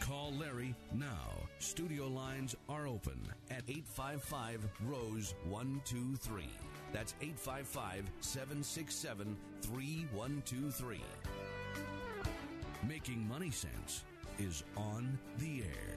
Call Larry now. Studio lines are open at 855 Rose 123. That's 855 767 3123. Making Money Sense is on the air.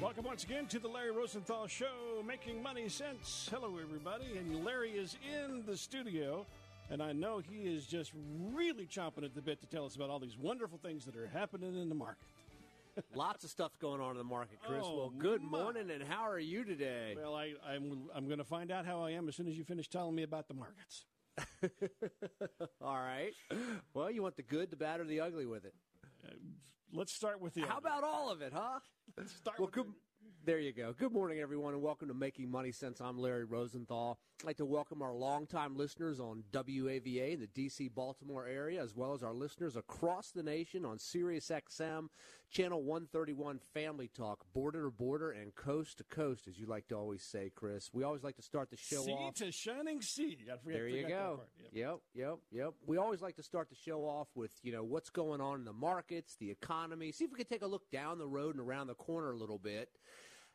Welcome once again to the Larry Rosenthal Show, Making Money Sense. Hello, everybody. And Larry is in the studio, and I know he is just really chomping at the bit to tell us about all these wonderful things that are happening in the market. Lots of stuff going on in the market, Chris. Oh, well, good my. morning, and how are you today? Well, I, I'm, I'm going to find out how I am as soon as you finish telling me about the markets. All right. Well, you want the good, the bad, or the ugly with it? Uh, let's start with the. How ugly. about all of it, huh? Let's start Well, with good. the- There you go. Good morning, everyone, and welcome to Making Money Sense. I'm Larry Rosenthal. I'd like to welcome our longtime listeners on WAVA in the D.C. Baltimore area, as well as our listeners across the nation on Sirius XM, Channel 131 Family Talk, border to border and coast to coast, as you like to always say, Chris. We always like to start the show off. sea off. to shining sea. I forget, There you go. Yep. Yep, yep, yep. We always like to start the show off with, you know, what's going on in the markets, the economy. See if we can take a look down the road and around the corner a little bit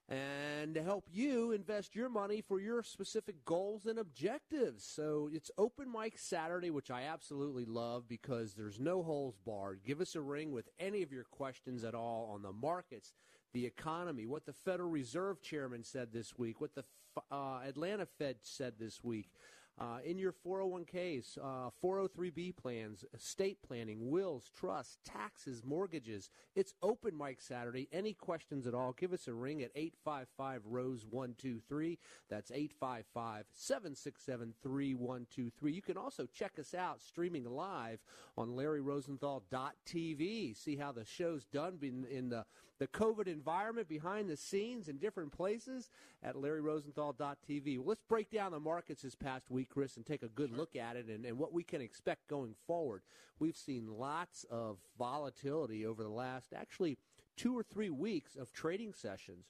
and to help you invest your money for your specific goals and objectives. So it's open mic Saturday, which I absolutely love because there's no holes barred. Give us a ring with any of your questions at all on the markets, the economy, what the Federal Reserve Chairman said this week, what the uh, Atlanta Fed said this week. Uh, in your 401ks, uh, 403b plans, estate planning, wills, trusts, taxes, mortgages. It's open mic Saturday. Any questions at all, give us a ring at 855 Rose 123. That's 855 767 3123. You can also check us out streaming live on LarryRosenthal.tv. See how the show's done in, in the the COVID environment behind the scenes in different places at LarryRosenthal.tv. Well, let's break down the markets this past week, Chris, and take a good look at it and, and what we can expect going forward. We've seen lots of volatility over the last actually two or three weeks of trading sessions.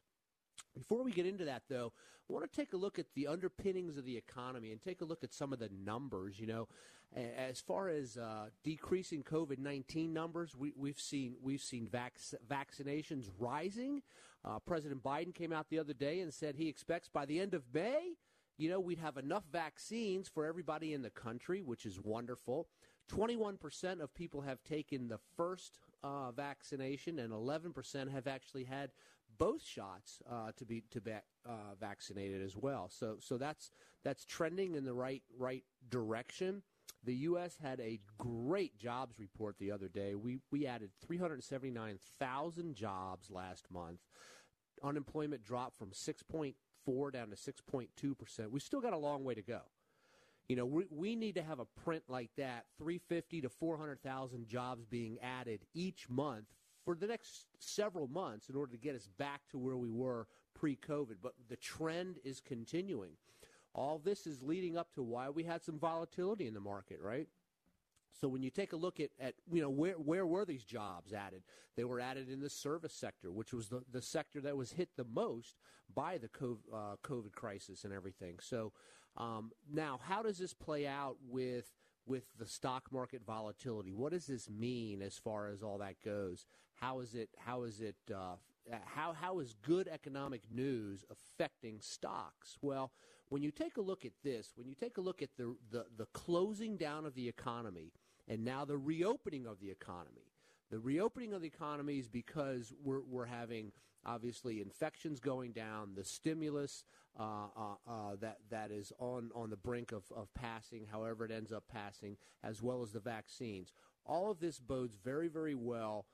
Before we get into that, though, I want to take a look at the underpinnings of the economy and take a look at some of the numbers. You know, as far as uh, decreasing COVID nineteen numbers, we, we've seen we've seen vac- vaccinations rising. Uh, President Biden came out the other day and said he expects by the end of May, you know, we'd have enough vaccines for everybody in the country, which is wonderful. 21% of people have taken the first uh, vaccination, and 11% have actually had both shots uh, to be to be uh, vaccinated as well. So so that's that's trending in the right right direction. The U.S. had a great jobs report the other day. We we added 379,000 jobs last month. Unemployment dropped from 6.4 down to 6.2 percent. We still got a long way to go. You know, we, we need to have a print like that, 350 to 400,000 jobs being added each month for the next several months in order to get us back to where we were pre-COVID. But the trend is continuing. All this is leading up to why we had some volatility in the market, right? So when you take a look at, at you know where where were these jobs added? They were added in the service sector, which was the, the sector that was hit the most by the COVID, uh, COVID crisis and everything. So um, now, how does this play out with with the stock market volatility? What does this mean as far as all that goes? How is it? How is it? Uh, how how is good economic news affecting stocks? Well, when you take a look at this, when you take a look at the the, the closing down of the economy and now the reopening of the economy, the reopening of the economy is because we're we're having obviously infections going down, the stimulus uh, uh, uh, that that is on on the brink of, of passing, however it ends up passing, as well as the vaccines. All of this bodes very very well.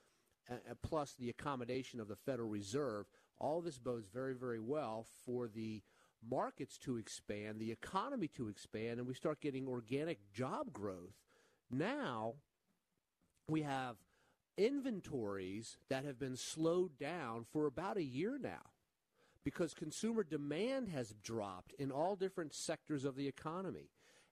Plus the accommodation of the Federal Reserve, all this bodes very very well for the markets to expand, the economy to expand, and we start getting organic job growth. Now we have inventories that have been slowed down for about a year now because consumer demand has dropped in all different sectors of the economy.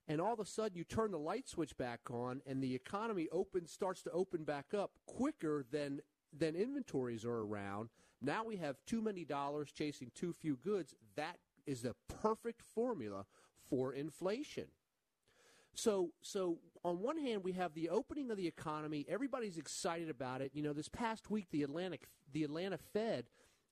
And all of a sudden, you turn the light switch back on, and the economy opens, starts to open back up quicker than than inventories are around. Now we have too many dollars chasing too few goods. That is the perfect formula for inflation. So, so on one hand, we have the opening of the economy. Everybody's excited about it. You know, this past week, the Atlantic, the Atlanta Fed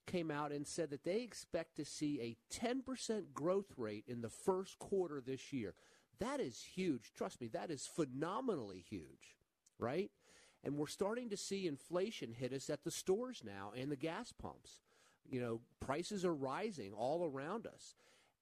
came out and said that they expect to see a 10% growth rate in the first quarter this year. That is huge. Trust me, that is phenomenally huge, right? And we're starting to see inflation hit us at the stores now and the gas pumps. You know, prices are rising all around us.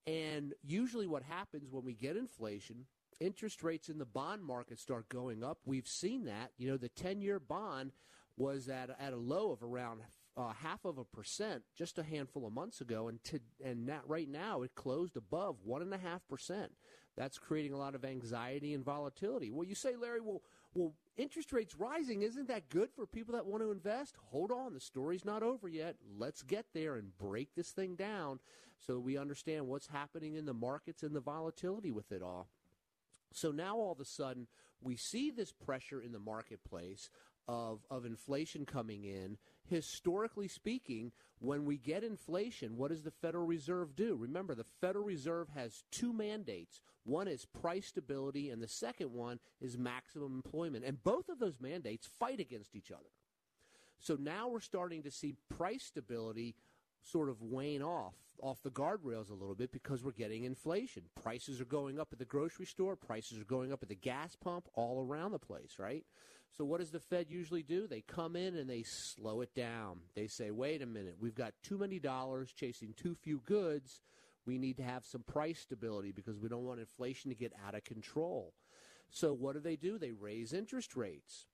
And usually what happens when we get inflation, interest rates in the bond market start going up. We've seen that. You know, the 10 year bond was at, at a low of around uh, half of a percent just a handful of months ago, and to, and that right now it closed above one and a half percent. That's creating a lot of anxiety and volatility. Well, you say, Larry, well, well, interest rates rising isn't that good for people that want to invest? Hold on, the story's not over yet. Let's get there and break this thing down so we understand what's happening in the markets and the volatility with it all. So now all of a sudden, we see this pressure in the marketplace of, of inflation coming in. Historically speaking, when we get inflation, what does the Federal Reserve do? Remember, the Federal Reserve has two mandates. One is price stability, and the second one is maximum employment. And both of those mandates fight against each other. So now we're starting to see price stability sort of wane off off the guardrails a little bit because we're getting inflation. Prices are going up at the grocery store, prices are going up at the gas pump, all around the place, right? So what does the Fed usually do? They come in and they slow it down. They say, "Wait a minute, we've got too many dollars chasing too few goods. We need to have some price stability because we don't want inflation to get out of control." So what do they do? They raise interest rates.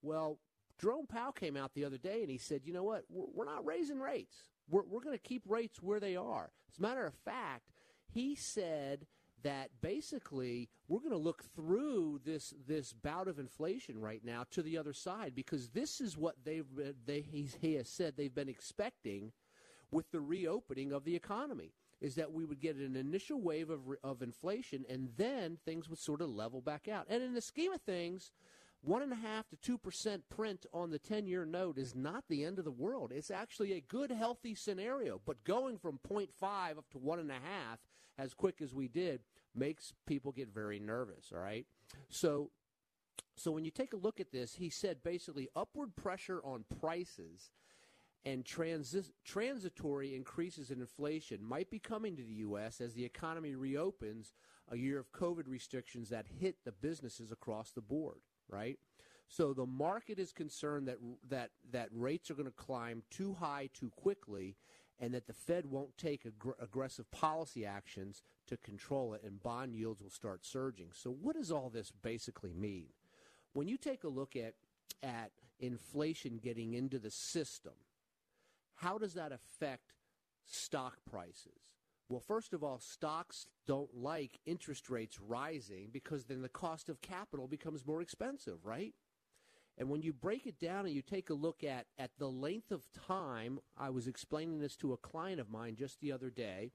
Well, Jerome Powell came out the other day and he said, "You know what? We're not raising rates." We're, we're going to keep rates where they are. As a matter of fact, he said that basically we're going to look through this this bout of inflation right now to the other side because this is what they've they he has said they've been expecting with the reopening of the economy is that we would get an initial wave of of inflation and then things would sort of level back out. And in the scheme of things, one and a half to two percent print on the 10 year note is not the end of the world. It's actually a good, healthy scenario. But going from 0.5 up to one and a half as quick as we did makes people get very nervous. All right. So, so when you take a look at this, he said basically upward pressure on prices and transi- transitory increases in inflation might be coming to the U.S. as the economy reopens a year of COVID restrictions that hit the businesses across the board right? So the market is concerned that that that rates are going to climb too high too quickly, and that the Fed won't take ag- aggressive policy actions to control it, and bond yields will start surging. So what does all this basically mean? When you take a look at at inflation getting into the system, how does that affect stock prices? Well, first of all, stocks don't like interest rates rising because then the cost of capital becomes more expensive, right? And when you break it down and you take a look at, at the length of time, I was explaining this to a client of mine just the other day.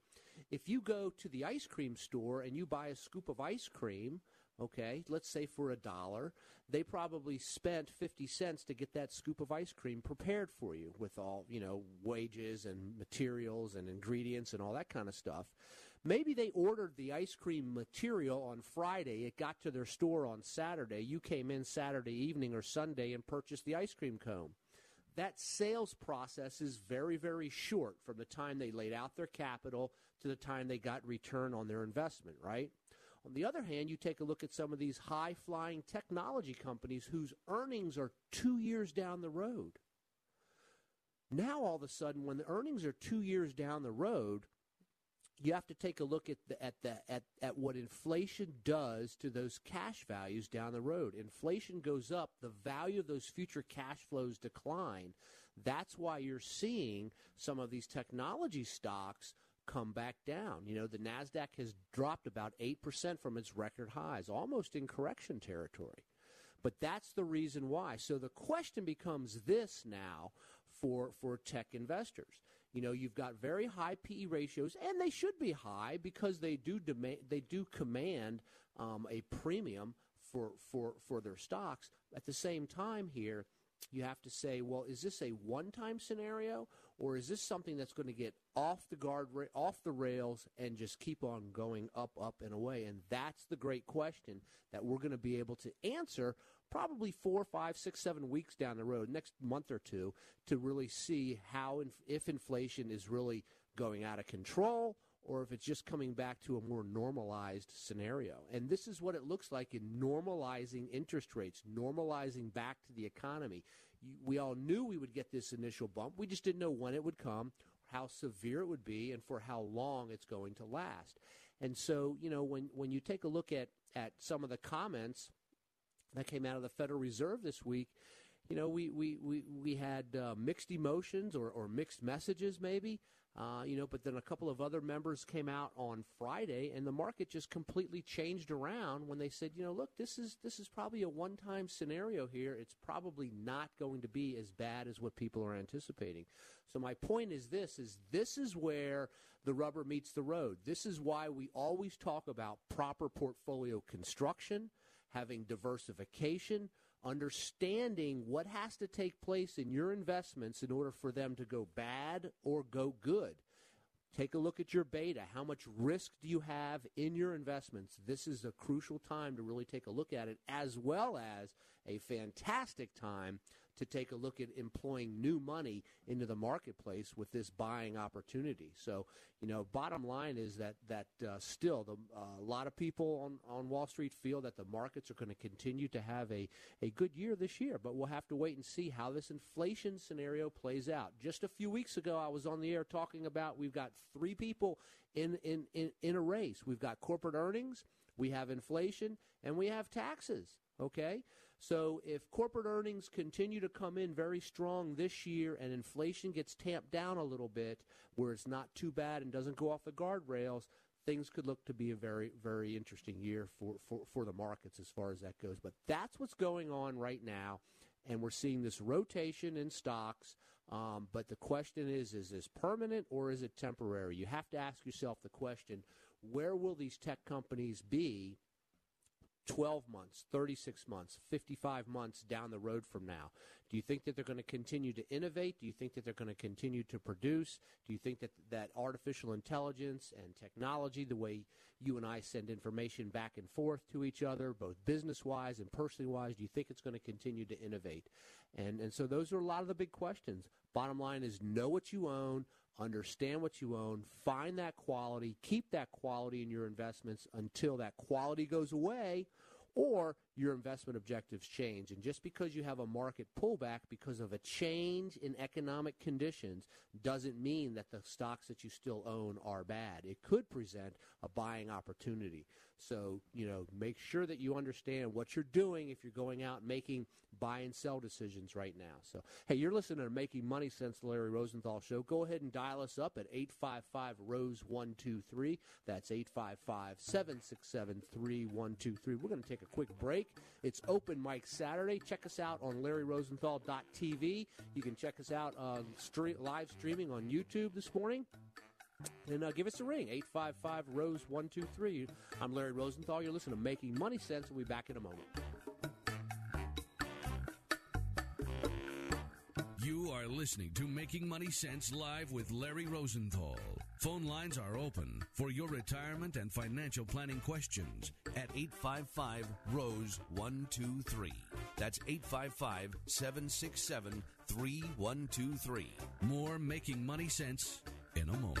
If you go to the ice cream store and you buy a scoop of ice cream, okay, let's say for a dollar, they probably spent 50 cents to get that scoop of ice cream prepared for you with all, you know, wages and materials and ingredients and all that kind of stuff. Maybe they ordered the ice cream material on Friday. It got to their store on Saturday. You came in Saturday evening or Sunday and purchased the ice cream cone. That sales process is very, very short from the time they laid out their capital to the time they got return on their investment, right? On the other hand, you take a look at some of these high flying technology companies whose earnings are two years down the road. Now, all of a sudden, when the earnings are two years down the road, you have to take a look at the, at the at, at what inflation does to those cash values down the road. Inflation goes up, the value of those future cash flows decline. That's why you're seeing some of these technology stocks come back down. You know, the Nasdaq has dropped about 8% from its record highs, almost in correction territory. But that's the reason why. So the question becomes this now for for tech investors. You know, you've got very high PE ratios, and they should be high because they do demand they do command um, a premium for for for their stocks. At the same time, here you have to say, well, is this a one-time scenario, or is this something that's going to get off the guard off the rails and just keep on going up, up and away? And that's the great question that we're going to be able to answer probably four, five, six, seven weeks down the road, next month or two, to really see how if inflation is really going out of control or if it's just coming back to a more normalized scenario. And this is what it looks like in normalizing interest rates, normalizing back to the economy. We all knew we would get this initial bump. We just didn't know when it would come, how severe it would be, and for how long it's going to last. And so, you know, when, when you take a look at, at some of the comments that came out of the Federal Reserve this week, you know, we, we, we, we had uh, mixed emotions or, or mixed messages, maybe. Uh, you know, but then a couple of other members came out on Friday, and the market just completely changed around when they said, you know, look, this is this is probably a one-time scenario here. It's probably not going to be as bad as what people are anticipating. So my point is this: is this is where the rubber meets the road. This is why we always talk about proper portfolio construction, having diversification understanding what has to take place in your investments in order for them to go bad or go good. Take a look at your beta. How much risk do you have in your investments? This is a crucial time to really take a look at it, as well as a fantastic time to take a look at employing new money into the marketplace with this buying opportunity. So, you know, bottom line is that that uh, still the, uh, a lot of people on, on Wall Street feel that the markets are going to continue to have a, a good year this year, but we'll have to wait and see how this inflation scenario plays out. Just a few weeks ago, I was on the air talking about we've got three people in, in, in, in a race. We've got corporate earnings, we have inflation, and we have taxes. Okay? So if corporate earnings continue to come in very strong this year and inflation gets tamped down a little bit where it's not too bad and doesn't go off the guardrails, things could look to be a very, very interesting year for, for, for the markets as far as that goes. But that's what's going on right now. And we're seeing this rotation in stocks. Um, but the question is, is this permanent or is it temporary? You have to ask yourself the question, where will these tech companies be 12 months, 36 months, 55 months down the road from now? Do you think that they're going to continue to innovate? Do you think that they're going to continue to produce? Do you think that that artificial intelligence and technology, the way you and I send information back and forth to each other, both business-wise and personally-wise, do you think it's going to continue to innovate? And and so those are a lot of the big questions. Bottom line is know what you own, understand what you own, find that quality, keep that quality in your investments until that quality goes away or your investment objectives change. And just because you have a market pullback because of a change in economic conditions doesn't mean that the stocks that you still own are bad. It could present a buying opportunity. So, you know, make sure that you understand what you're doing if you're going out making buy and sell decisions right now. So, hey, you're listening to Making Money Sense, Larry Rosenthal Show. Go ahead and dial us up at 855 Rose 123. That's 855 767 3123. We're going to take a quick break. It's Open Mic Saturday. Check us out on LarryRosenthal.tv. You can check us out on stream, live streaming on YouTube this morning. And uh, give us a ring, 855 Rose 123. I'm Larry Rosenthal. You're listening to Making Money Sense. We'll be back in a moment. You are listening to Making Money Sense live with Larry Rosenthal. Phone lines are open for your retirement and financial planning questions at 855 Rose 123. That's 855 767 3123. More Making Money Sense in a moment.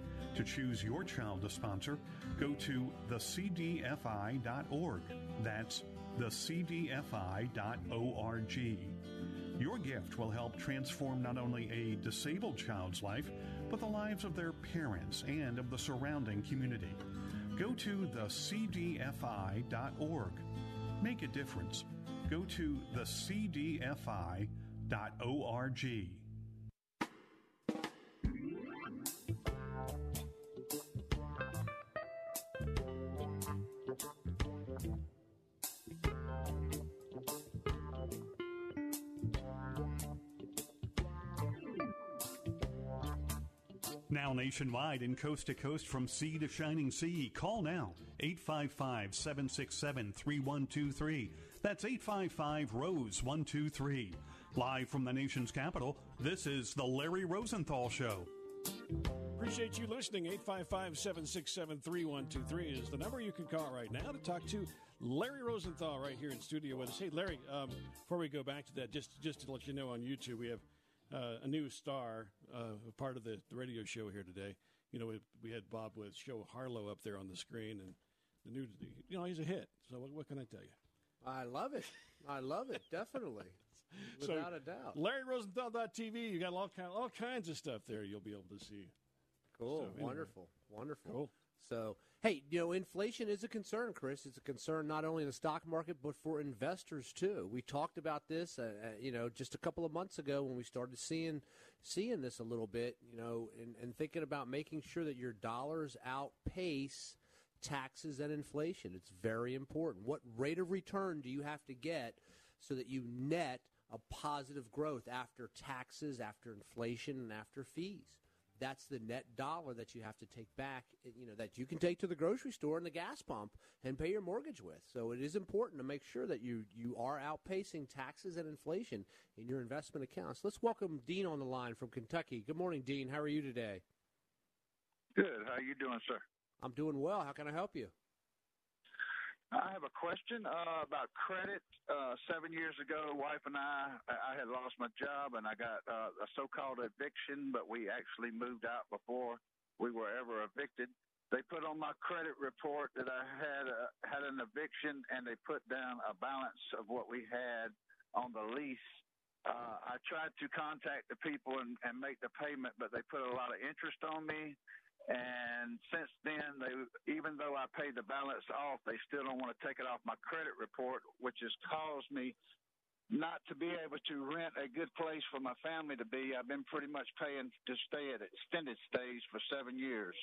To choose your child to sponsor, go to thecdfi.org. That's thecdfi.org. Your gift will help transform not only a disabled child's life, but the lives of their parents and of the surrounding community. Go to thecdfi.org. Make a difference. Go to thecdfi.org. nationwide and coast to coast from sea to shining sea. Call now 855 767 3123. That's 855 Rose 123. Live from the nation's capital, this is The Larry Rosenthal Show. Appreciate you listening. 855 767 3123 is the number you can call right now to talk to Larry Rosenthal right here in studio with us. Hey, Larry, um, before we go back to that, just, just to let you know on YouTube, we have uh, a new star, uh, part of the, the, radio show here today. You know, we, we had Bob with Show Harlow up there on the screen, and the new, you know, he's a hit. So what, what can I tell you? I love it. I love it. Definitely. Without so, a doubt. LarryRosenthal.tv. You got all, kind, all kinds of stuff there you'll be able to see. Cool. So, anyway. Wonderful. Wonderful. Cool. So, hey, you know, inflation is a concern, Chris. It's a concern not only in the stock market, but for investors too. We talked about this, uh, uh, you know, just a couple of months ago when we started seeing seeing this a little bit, you know, and, and thinking about making sure that your dollars outpace taxes and inflation. It's very important. What rate of return do you have to get so that you net a positive growth after taxes, after inflation, and after fees? That's the net dollar that you have to take back, eh, you know, that you can take to the grocery store and the gas pump and pay your mortgage with. So it is important to make sure that you, you are outpacing taxes and inflation in your investment accounts. Let's welcome Dean on the line from Kentucky. Good morning, Dean. How are you today? Good. How are you doing, sir? I'm doing well. How can I help you? I have a question uh, about credit. Uh, seven years ago, wife and I, I had lost my job and I got uh, a so-called eviction, but we actually moved out before we were ever evicted. They put on my credit report that I had a, had an eviction, and they put down a balance of what we had on the lease. Uh, I tried to contact the people and, and make the payment, but they put a lot of interest on me. And since then, they even though I paid the balance off, they still don't want to take it off my credit report, which has caused me not to be able to rent a good place for my family to be. I've been pretty much paying to stay at extended stays for seven years.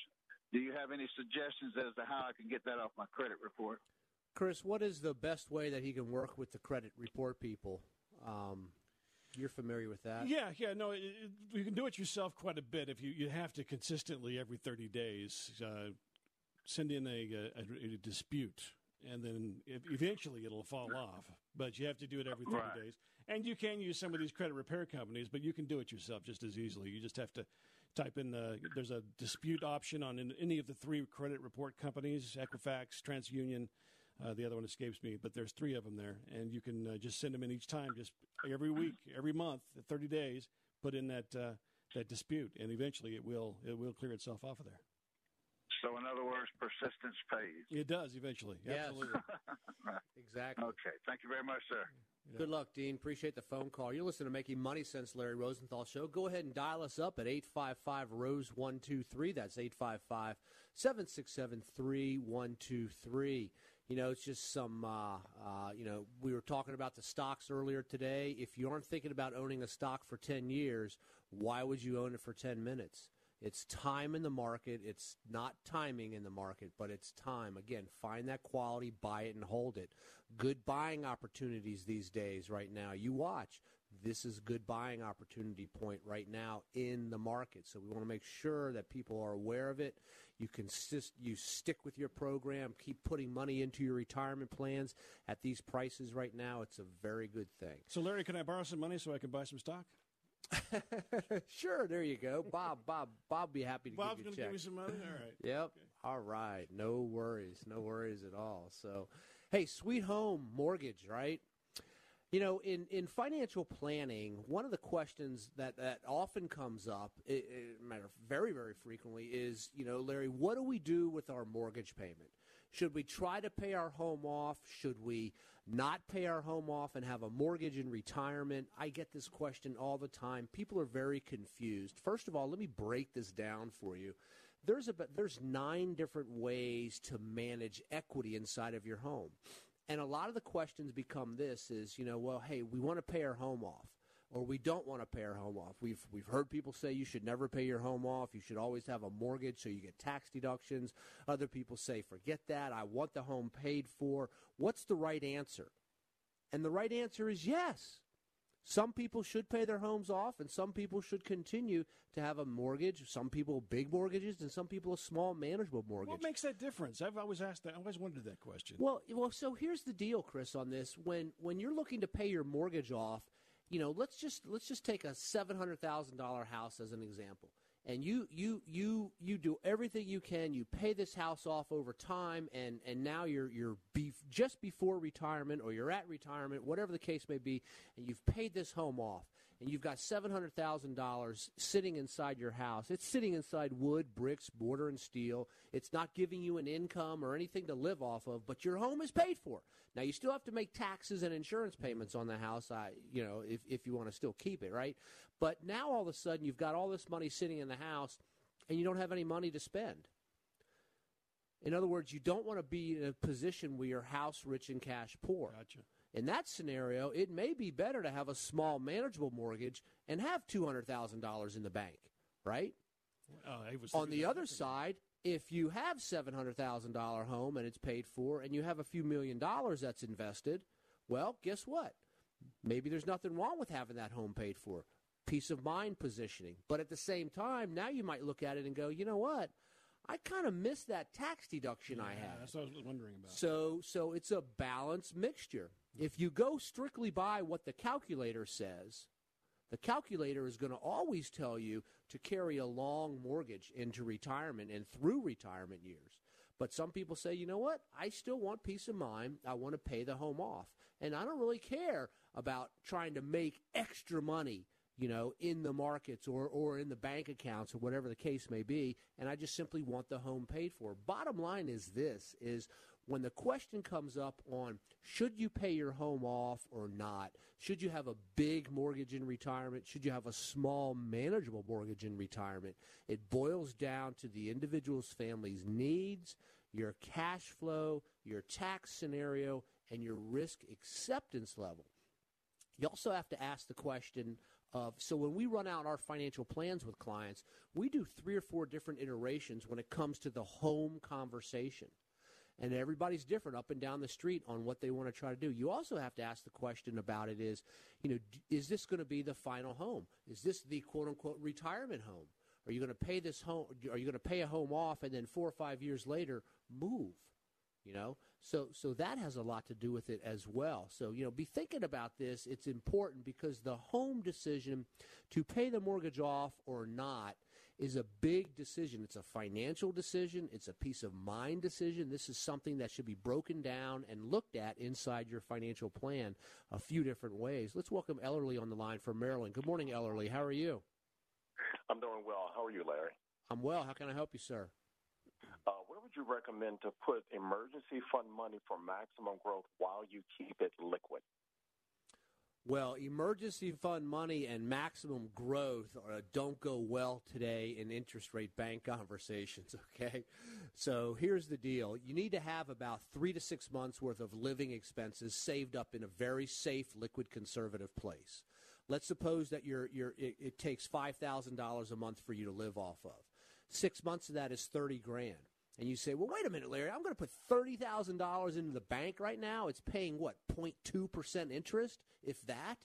Do you have any suggestions as to how I can get that off my credit report? Chris, what is the best way that he can work with the credit report people? Um, you're familiar with that? Yeah, yeah. No, it, it, you can do it yourself quite a bit if you, you have to consistently every 30 days uh, send in a, a, a, dispute, and then eventually it'll fall off. But you have to do it every 30 right. days. And you can use some of these credit repair companies, but you can do it yourself just as easily. You just have to type in the there's a dispute option on any of the three credit report companies Equifax, TransUnion uh, the other one escapes me, but there's three of them there, and you can uh, just send them in each time, just every week, every month, 30 days. Put in that uh, that dispute, and eventually it will it will clear itself off of there. So, in other words, persistence pays. It does eventually. Yes. Absolutely. exactly. Okay. Thank you very much, sir. Yeah. Good luck, Dean. Appreciate the phone call. You're listening to Making Money Sense, Larry Rosenthal Show. Go ahead and dial us up at 855 Rose 123. That's 855 767 3123 you know, it's just some, uh, uh, you know, we were talking about the stocks earlier today. If you aren't thinking about owning a stock for 10 years, why would you own it for 10 minutes? It's time in the market. It's not timing in the market, but it's time. Again, find that quality, buy it, and hold it. Good buying opportunities these days, right now. You watch. This is a good buying opportunity point right now in the market. So we want to make sure that people are aware of it. You consist, you stick with your program, keep putting money into your retirement plans at these prices right now. It's a very good thing. So, Larry, can I borrow some money so I can buy some stock? sure, there you go. Bob, Bob, Bob be happy to Bob's give you Bob's going to give me some money? All right. Yep. Okay. All right. No worries. No worries at all. So, hey, Sweet Home Mortgage, right? You know, in, in financial planning, one of the questions that, that often comes up, it, it matter very, very frequently, is, you know, Larry, what do we do with our mortgage payment? Should we try to pay our home off? Should we not pay our home off and have a mortgage in retirement? I get this question all the time. People are very confused. First of all, let me break this down for you. There's about there's nine different ways to manage equity inside of your home. And a lot of the questions become this is, you know, well, hey, we want to pay our home off or we don't want to pay our home off. We've we've heard people say you should never pay your home off. You should always have a mortgage so you get tax deductions. Other people say forget that. I want the home paid for. What's the right answer? And the right answer is yes. Some people should pay their homes off, and some people should continue to have a mortgage. Some people big mortgages, and some people a small manageable mortgage. What makes that difference? I've always asked that. I always wondered that question. Well, well, so here's the deal, Chris. On this, when when you're looking to pay your mortgage off, you know, let's just let's just take a seven hundred thousand dollar house as an example, and you you you you do everything you can. You pay this house off over time, and and now you're you're just before retirement, or you're at retirement, whatever the case may be, and you've paid this home off. And you've got seven hundred thousand dollars sitting inside your house. It's sitting inside wood, bricks, mortar, and steel. It's not giving you an income or anything to live off of, but your home is paid for. Now you still have to make taxes and insurance payments on the house. I, you know, if if you want to still keep it, right? But now all of a sudden you've got all this money sitting in the house, and you don't have any money to spend. In other words, you don't want to be in a position where you're house rich and cash poor. Gotcha. In that scenario, it may be better to have a small manageable mortgage and have $200,000 in the bank, right? Was On the other side, if you have $700,000 home and it's paid for and you have a few million dollars that's invested, well, guess what? Maybe there's nothing wrong with having that home paid for. Peace of mind positioning. But at the same time, now you might look at it and go, you know what? I kind of miss that tax deduction I had. That's what I was wondering about. So so it's a balanced mixture. If you go strictly by what the calculator says, the calculator is going to always tell you to carry a long mortgage into retirement and through retirement years. But some people say, you know what? I still want peace of mind. I want to pay the home off. And I don't really care about trying to make extra money, you know, in the markets or, or in the bank accounts or whatever the case may be. And I just simply want the home paid for. Bottom line is this is when the question comes up on should you pay your home off or not, should you have a big mortgage in retirement, should you have a small manageable mortgage in retirement, it boils down to the individual's family's needs, your cash flow, your tax scenario, and your risk acceptance level. You also have to ask the question of so when we run out our financial plans with clients, we do three or four different iterations when it comes to the home conversation. And everybody's different up and down the street on what they want to try to do. You also have to ask the question about it is, you know, is this going to be the final home? Is this the quote unquote retirement home? Are you going to pay this home? Are you going to pay a home off and then four or five years later move? you know so so that has a lot to do with it as well. So you know be thinking about this. It's important because the home decision to pay the mortgage off or not is a big decision. It's a financial decision. It's a peace of mind decision. This is something that should be broken down and looked at inside your financial plan a few different ways. Let's welcome ellerly on the line from maryland. Good morning ellerly. How are you? I'm doing well. How are you, Larry? i'm well. How can i help you sir would you recommend to put emergency fund money for maximum growth while you keep it liquid? Well, emergency fund money and maximum growth uh, don't go well today in interest rate bank conversations, okay? So here's the deal you need to have about three to six months worth of living expenses saved up in a very safe, liquid, conservative place. Let's suppose that you're, you're, it, it takes $5,000 a month for you to live off of. Six months of that is 30 grand. And you say, well, wait a minute, Larry, I'm going to put $30,000 into the bank right now. It's paying, what, 0.2% interest, if that?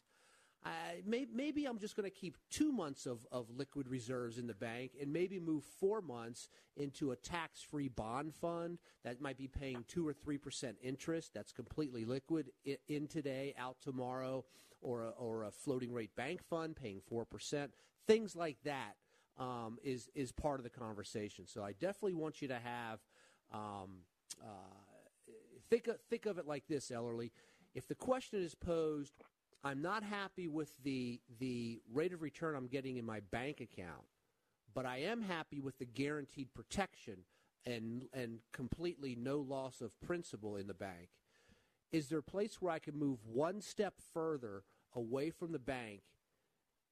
I, may, maybe I'm just going to keep two months of, of liquid reserves in the bank and maybe move four months into a tax free bond fund that might be paying two or three percent interest. That's completely liquid in, today, out tomorrow, or a, or a floating rate bank fund paying four percent. Things like that um, is is part of the conversation. So I definitely want you to have um, uh, think of, think of it like this, Ellerly. If the question is posed, I'm not happy with the the rate of return I'm getting in my bank account, but I am happy with the guaranteed protection and and completely no loss of principal in the bank. Is there a place where I can move one step further away from the bank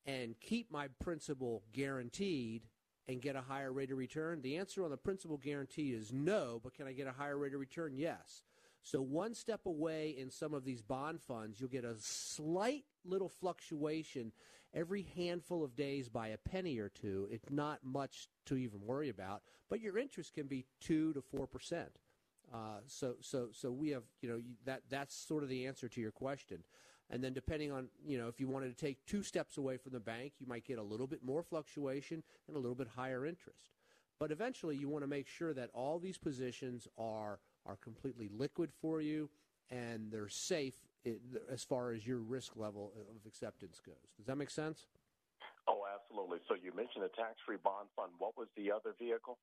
and keep my principal guaranteed and get a higher rate of return? The answer on the principal guarantee is no, but can I get a higher rate of return? Yes. So one step away in some of these bond funds, you'll get a slight little fluctuation every handful of days by a penny or two. It's not much to even worry about, but your interest can be two to four percent. Uh, so, so, so we have, you know, that that's sort of the answer to your question. And then depending on, you know, if you wanted to take two steps away from the bank, you might get a little bit more fluctuation and a little bit higher interest. But eventually, you want to make sure that all these positions are are completely liquid for you and they're safe as far as your risk level of acceptance goes. Does that make sense? Oh, absolutely. So you mentioned a tax-free bond fund. What was the other vehicle?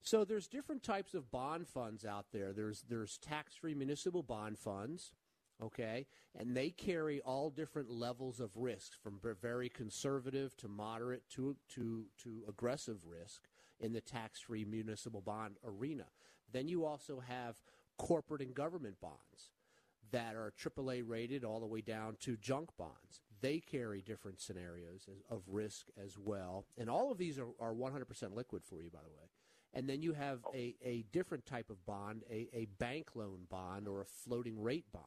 So there's different types of bond funds out there. There's there's tax-free municipal bond funds, okay, and they carry all different levels of risk, from very conservative to moderate to to to aggressive risk in the tax-free municipal bond arena. Then you also have corporate and government bonds that are AAA rated all the way down to junk bonds. They carry different scenarios of risk as well. And all of these are, are 100% liquid for you, by the way. And then you have a, a different type of bond, a, a bank loan bond or a floating rate bond.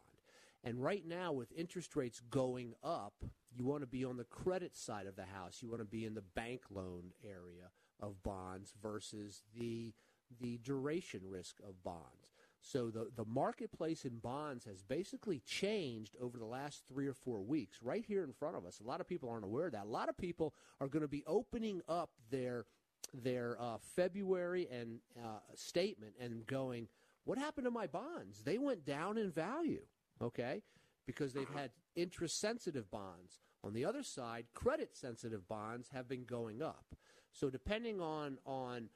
And right now, with interest rates going up, you want to be on the credit side of the house. You want to be in the bank loan area of bonds versus the the duration risk of bonds. So the, the marketplace in bonds has basically changed over the last three or four weeks, right here in front of us. A lot of people aren't aware of that. A lot of people are going to be opening up their their uh, February and uh, statement and going, "What happened to my bonds? They went down in value." Okay, because they've had interest sensitive bonds. On the other side, credit sensitive bonds have been going up. So depending on on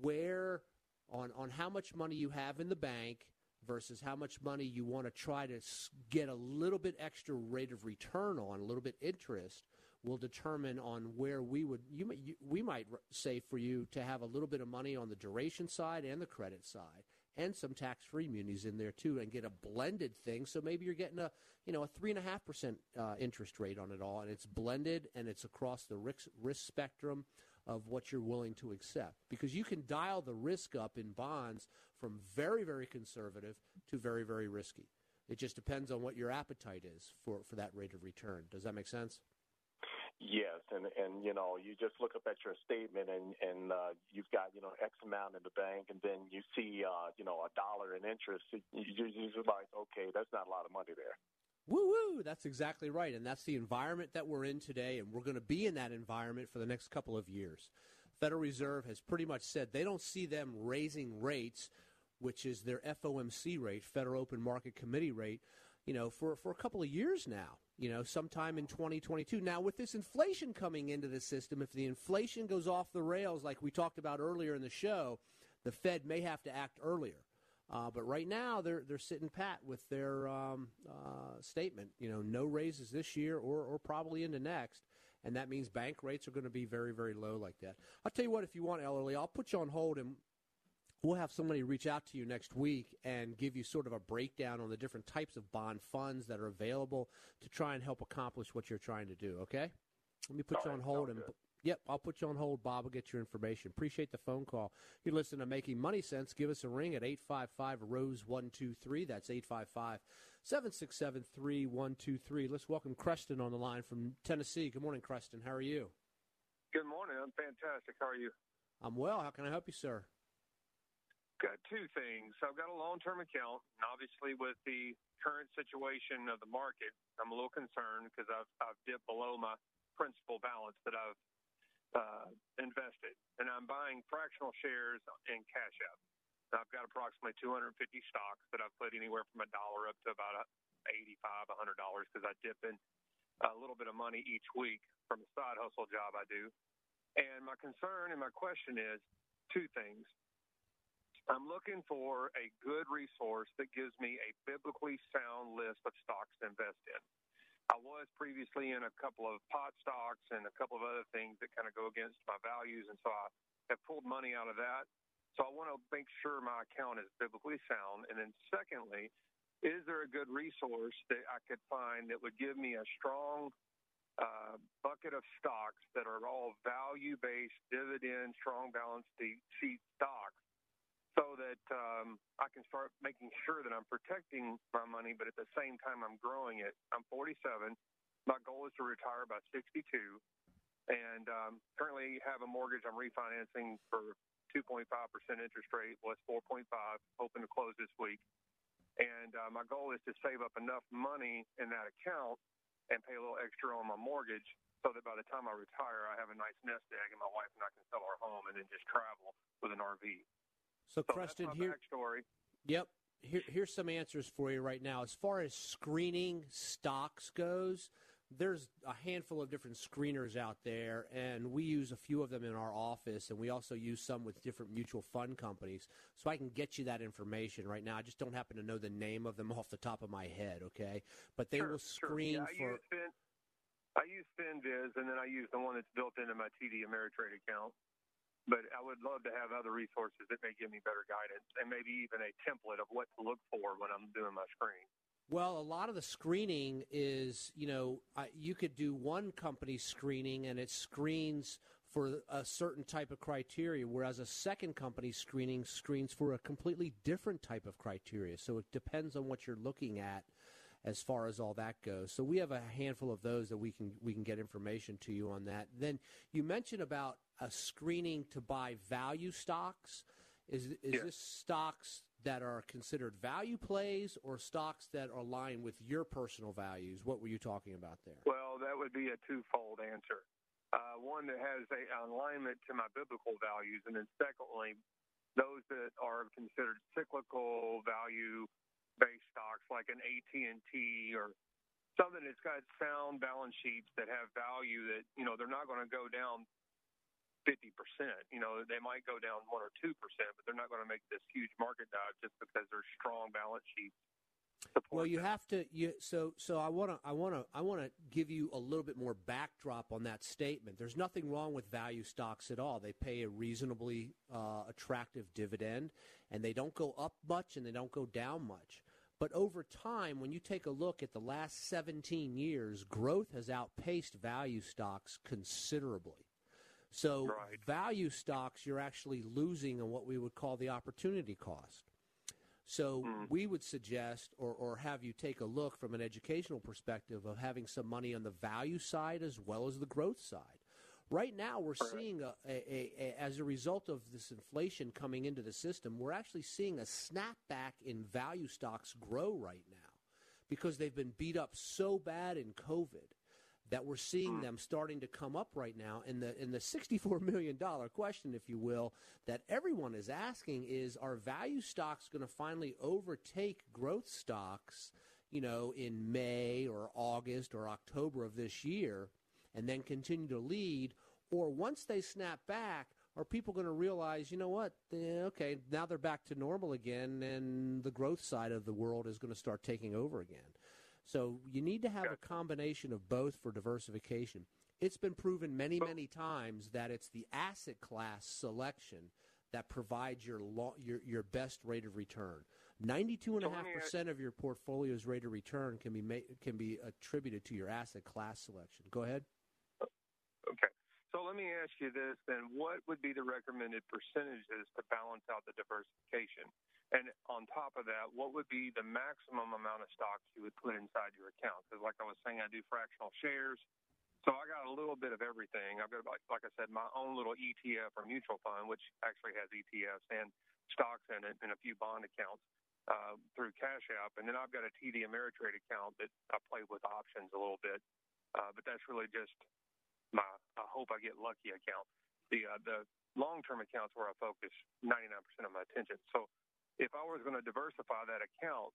where on on how much money you have in the bank versus how much money you want to try to get a little bit extra rate of return on, a little bit interest, will determine on where we would you, you, we might say for you to have a little bit of money on the duration side and the credit side and some tax-free munis in there too and get a blended thing. So maybe you're getting a you know a three and a half percent uh, interest rate on it all and it's blended and it's across the risk, risk spectrum of what you're willing to accept. Because you can dial the risk up in bonds from very very conservative to very very risky. It just depends on what your appetite is for for that rate of return. Does that make sense Yes, and and you know you just look up at your statement and and uh, you've got you know X amount in the bank, and then you see uh, you know a dollar in interest. You, you, you're like, okay, that's not a lot of money there. Woo woo! That's exactly right, and that's the environment that we're in today, and we're going to be in that environment for the next couple of years. Federal Reserve has pretty much said they don't see them raising rates, which is their FOMC rate, Federal Open Market Committee rate, you know, for for a couple of years now. You know, sometime in 2022. Now, with this inflation coming into the system, if the inflation goes off the rails, like we talked about earlier in the show, the Fed may have to act earlier. Uh, but right now, they're they're sitting pat with their um, uh, statement. You know, no raises this year or or probably into next, and that means bank rates are going to be very very low like that. I'll tell you what, if you want, Ellerly, I'll put you on hold and. We'll have somebody reach out to you next week and give you sort of a breakdown on the different types of bond funds that are available to try and help accomplish what you're trying to do. Okay? Let me put All you right, on hold and good. Yep, I'll put you on hold, Bob. will get your information. Appreciate the phone call. You listen to Making Money Sense. Give us a ring at 855 Rose 123. That's 855 767 3123. Let's welcome Creston on the line from Tennessee. Good morning, Creston. How are you? Good morning. I'm fantastic. How are you? I'm well. How can I help you, sir? Got two things. I've got a long-term account, and obviously with the current situation of the market, I'm a little concerned because I've I've dipped below my principal balance that I've uh, invested, and I'm buying fractional shares in Cash App. I've got approximately 250 stocks that I've put anywhere from a dollar up to about 85, 100 dollars because I dip in a little bit of money each week from a side hustle job I do. And my concern and my question is two things. I'm looking for a good resource that gives me a biblically sound list of stocks to invest in. I was previously in a couple of pot stocks and a couple of other things that kind of go against my values, and so I have pulled money out of that. So I want to make sure my account is biblically sound. And then, secondly, is there a good resource that I could find that would give me a strong uh, bucket of stocks that are all value based, dividend, strong balance sheet stocks so that um, I can start making sure that I'm protecting my money, but at the same time I'm growing it. I'm 47. My goal is to retire by 62, and um, currently have a mortgage I'm refinancing for 2.5% interest rate plus 4.5, hoping to close this week. And uh, my goal is to save up enough money in that account and pay a little extra on my mortgage so that by the time I retire, I have a nice nest egg and my wife and I can sell our home and then just travel with an RV. So, so Creston, here, backstory. Yep. Here, here's some answers for you right now. As far as screening stocks goes, there's a handful of different screeners out there, and we use a few of them in our office, and we also use some with different mutual fund companies. So I can get you that information right now. I just don't happen to know the name of them off the top of my head, okay? But they sure, will screen sure. for. Yeah, I use, fin, I use FinViz, and then I use the one that's built into my TD Ameritrade account but I would love to have other resources that may give me better guidance and maybe even a template of what to look for when I'm doing my screen. Well, a lot of the screening is, you know, you could do one company screening and it screens for a certain type of criteria, whereas a second company screening screens for a completely different type of criteria. So it depends on what you're looking at as far as all that goes. So we have a handful of those that we can we can get information to you on that. Then you mentioned about a screening to buy value stocks. Is is this stocks that are considered value plays or stocks that align with your personal values? What were you talking about there? Well, that would be a twofold answer. Uh, one that has a alignment to my biblical values, and then secondly, those that are considered cyclical value based stocks like an AT&T or something that's got sound balance sheets that have value that, you know, they're not going to go down 50%. You know, they might go down 1 or 2%, but they're not going to make this huge market dive just because they're strong balance sheets. Well, you them. have to. You, so, so I want to, I want to, I want to give you a little bit more backdrop on that statement. There's nothing wrong with value stocks at all. They pay a reasonably uh, attractive dividend, and they don't go up much and they don't go down much. But over time, when you take a look at the last 17 years, growth has outpaced value stocks considerably. So, right. value stocks, you're actually losing on what we would call the opportunity cost. So, mm. we would suggest or, or have you take a look from an educational perspective of having some money on the value side as well as the growth side. Right now, we're seeing, a, a, a, as a result of this inflation coming into the system, we're actually seeing a snapback in value stocks grow right now because they've been beat up so bad in COVID that we're seeing Hmm. them starting to come up right now. And the and the $64 million question, if you will, that everyone is asking is, are value stocks going to finally overtake growth stocks, you know, in May or August or October of this year? And then continue to lead? Or once they snap back, are people going to realize, you know what, eh, okay, now they're back to normal again, and the growth side of the world is going to start taking over again? So you need to have a combination of both for diversification. It's been proven many, many times that it's the asset class selection that provides your lo- your, your best rate of return. Ninety-two and a half percent of your portfolio's rate of return can be ma- can be attributed to your asset class selection. Go ahead. So let me ask you this then. What would be the recommended percentages to balance out the diversification? And on top of that, what would be the maximum amount of stocks you would put inside your account? Because, like I was saying, I do fractional shares. So I got a little bit of everything. I've got, like, like I said, my own little ETF or mutual fund, which actually has ETFs and stocks in it, and a few bond accounts uh, through Cash App. And then I've got a TD Ameritrade account that I play with options a little bit. Uh, but that's really just my I hope I get lucky account. The uh, the long term accounts where I focus 99% of my attention. So if I was going to diversify that account,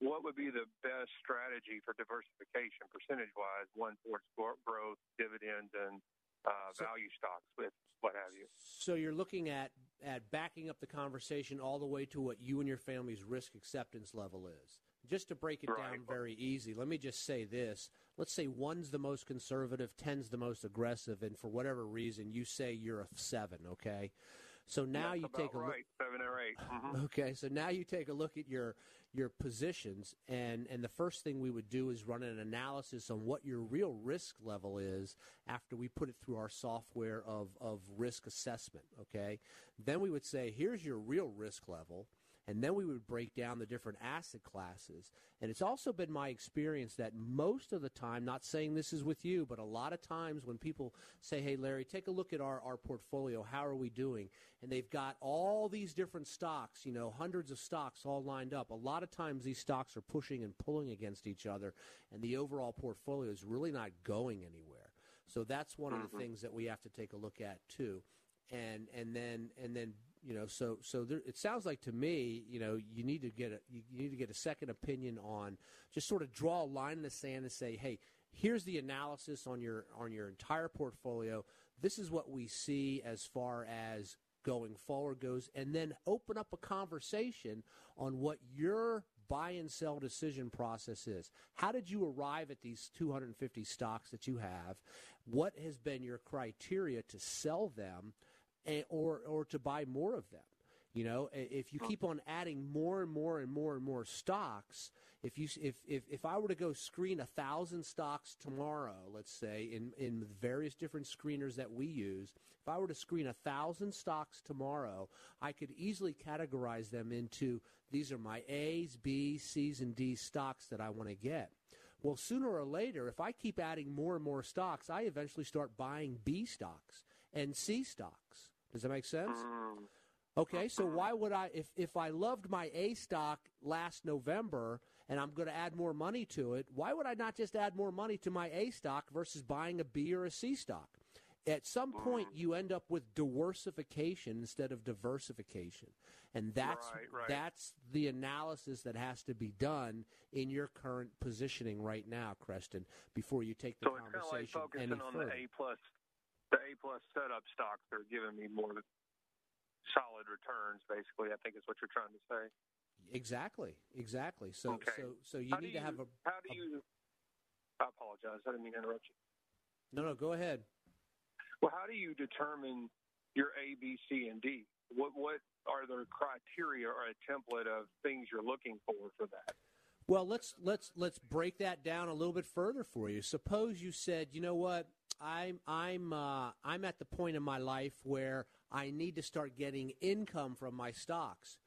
what would be the best strategy for diversification, percentage wise, one towards growth, dividends, and uh, so, value stocks, with what have you? So you're looking at at backing up the conversation all the way to what you and your family's risk acceptance level is. Just to break it right. down very easy, let me just say this. Let's say one's the most conservative, ten's the most aggressive, and for whatever reason you say you're a seven, okay? So now That's you take a right. look. Seven or 8 mm-hmm. Okay, so now you take a look at your your positions, and and the first thing we would do is run an analysis on what your real risk level is after we put it through our software of of risk assessment. Okay, then we would say here's your real risk level and then we would break down the different asset classes. And it's also been my experience that most of the time, not saying this is with you, but a lot of times when people say, hey, Larry, take a look at our, our portfolio, how are we doing? And they've got all these different stocks, you know, hundreds of stocks all lined up. A lot of times these stocks are pushing and pulling against each other, and the overall portfolio is really not going anywhere. So that's one of the mm-hmm. things that we have to take a look at too. And and then and then you know, so so there, it sounds like to me, you know, you need to get a you need to get a second opinion on just sort of draw a line in the sand and say, hey, here's the analysis on your on your entire portfolio. This is what we see as far as going forward goes, and then open up a conversation on what your buy and sell decision process is. How did you arrive at these 250 stocks that you have? What has been your criteria to sell them? Eh, or or to buy more of them. You know, if you keep oh. on adding more and more and more and more stocks, if you if if, if I were to go screen a thousand stocks tomorrow, let's say in in various different screeners that we use, if I were to screen a thousand stocks tomorrow, I could easily categorize them into these are my A's, B's, C's, and D's stocks that I want to get. Well, sooner or later, if I keep adding more and more stocks, I eventually start buying B stocks and C stocks. Does that make sense? Mm. Okay, so why would I if if I loved my A stock last November and I'm going to add more money to it, why would I not just add more money to my A stock versus buying a B or a C stock? At some point mm. you end up with diversification instead of diworsification. And that's right, right. that's the analysis that has to be done in your current positioning right now, Creston, before you take the so conversation it's kind of like focusing any on further. the A plus the A plus setup stocks are giving me more solid returns. Basically, I think is what you're trying to say. Exactly, exactly. So, okay. so, so you how need you, to have a. How do you? I apologize. I didn't mean to interrupt you. No, no, go ahead. Well, how do you determine your A, B, C, and D? What what are the criteria or a template of things you're looking for for that? Well, let's let's let's break that down a little bit further for you. Suppose you said, you know what, I'm I'm uh, I'm at the point in my life where I need to start getting income from my stocks.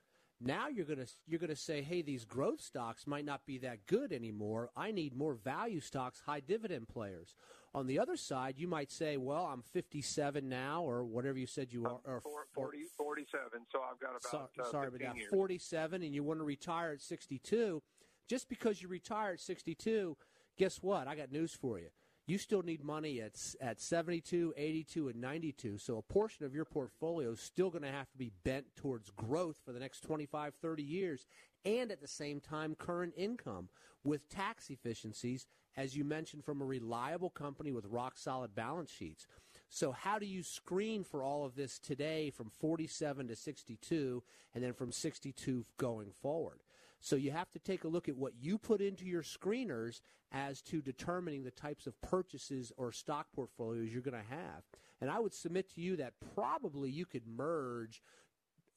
Now you're gonna you're gonna say, hey, these growth stocks might not be that good anymore. I need more value stocks, high dividend players. On the other side, you might say, well, I'm 57 now, or whatever you said you are, or 40, 47. So I've got about so, uh, sorry, but now years. 47, and you want to retire at 62. Just because you retire at 62, guess what? I got news for you you still need money at at 72, 82, and 92. So a portion of your portfolio is still going to have to be bent towards growth for the next 25, 30 years, and at the same time, current income with tax efficiencies, as you mentioned, from a reliable company with rock solid balance sheets. So, how do you screen for all of this today from 47 to 62 and then from 62 going forward? So you have to take a look at what you put into your screeners as to determining the types of purchases or stock portfolios you're going to have. And I would submit to you that probably you could merge